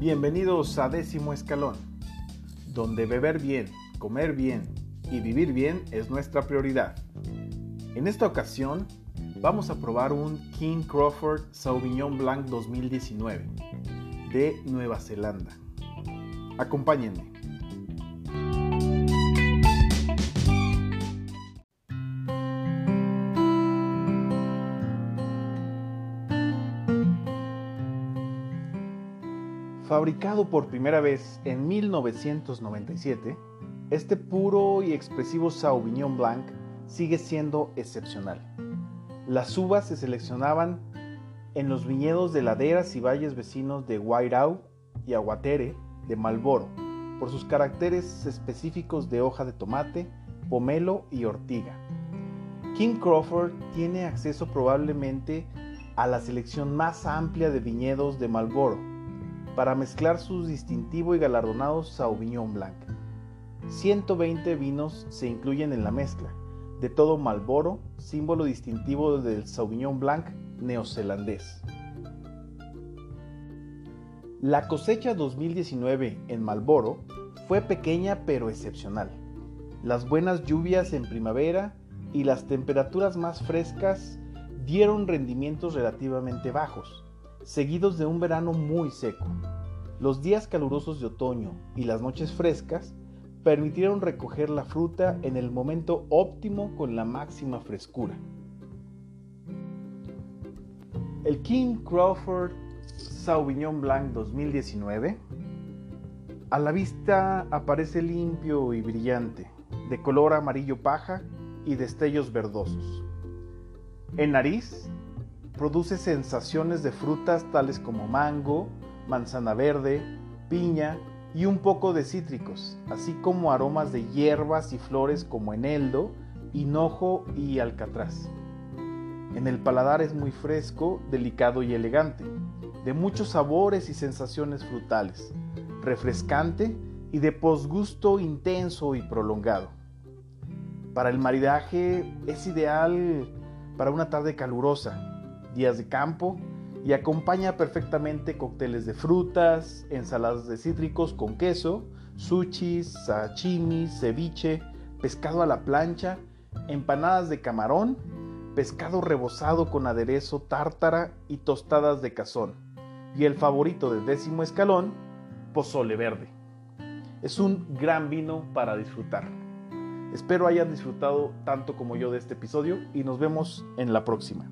Bienvenidos a Décimo Escalón, donde beber bien, comer bien y vivir bien es nuestra prioridad. En esta ocasión vamos a probar un King Crawford Sauvignon Blanc 2019 de Nueva Zelanda. Acompáñenme. Fabricado por primera vez en 1997, este puro y expresivo Sauvignon Blanc sigue siendo excepcional. Las uvas se seleccionaban en los viñedos de laderas y valles vecinos de Wairau y Aguatere de Malboro por sus caracteres específicos de hoja de tomate, pomelo y ortiga. King Crawford tiene acceso probablemente a la selección más amplia de viñedos de Marlboro para mezclar su distintivo y galardonado Sauvignon Blanc. 120 vinos se incluyen en la mezcla, de todo Malboro, símbolo distintivo del Sauvignon Blanc neozelandés. La cosecha 2019 en Malboro fue pequeña pero excepcional. Las buenas lluvias en primavera y las temperaturas más frescas dieron rendimientos relativamente bajos, seguidos de un verano muy seco. Los días calurosos de otoño y las noches frescas permitieron recoger la fruta en el momento óptimo con la máxima frescura. El King Crawford Sauvignon Blanc 2019 a la vista aparece limpio y brillante, de color amarillo paja y destellos verdosos. En nariz produce sensaciones de frutas tales como mango, manzana verde, piña y un poco de cítricos, así como aromas de hierbas y flores como eneldo, hinojo y alcatraz. En el paladar es muy fresco, delicado y elegante, de muchos sabores y sensaciones frutales, refrescante y de posgusto intenso y prolongado. Para el maridaje es ideal para una tarde calurosa, días de campo y acompaña perfectamente cócteles de frutas, ensaladas de cítricos con queso, sushi, sashimi, ceviche, pescado a la plancha, empanadas de camarón, pescado rebozado con aderezo tártara y tostadas de cazón. Y el favorito del décimo escalón, pozole verde. Es un gran vino para disfrutar. Espero hayan disfrutado tanto como yo de este episodio y nos vemos en la próxima.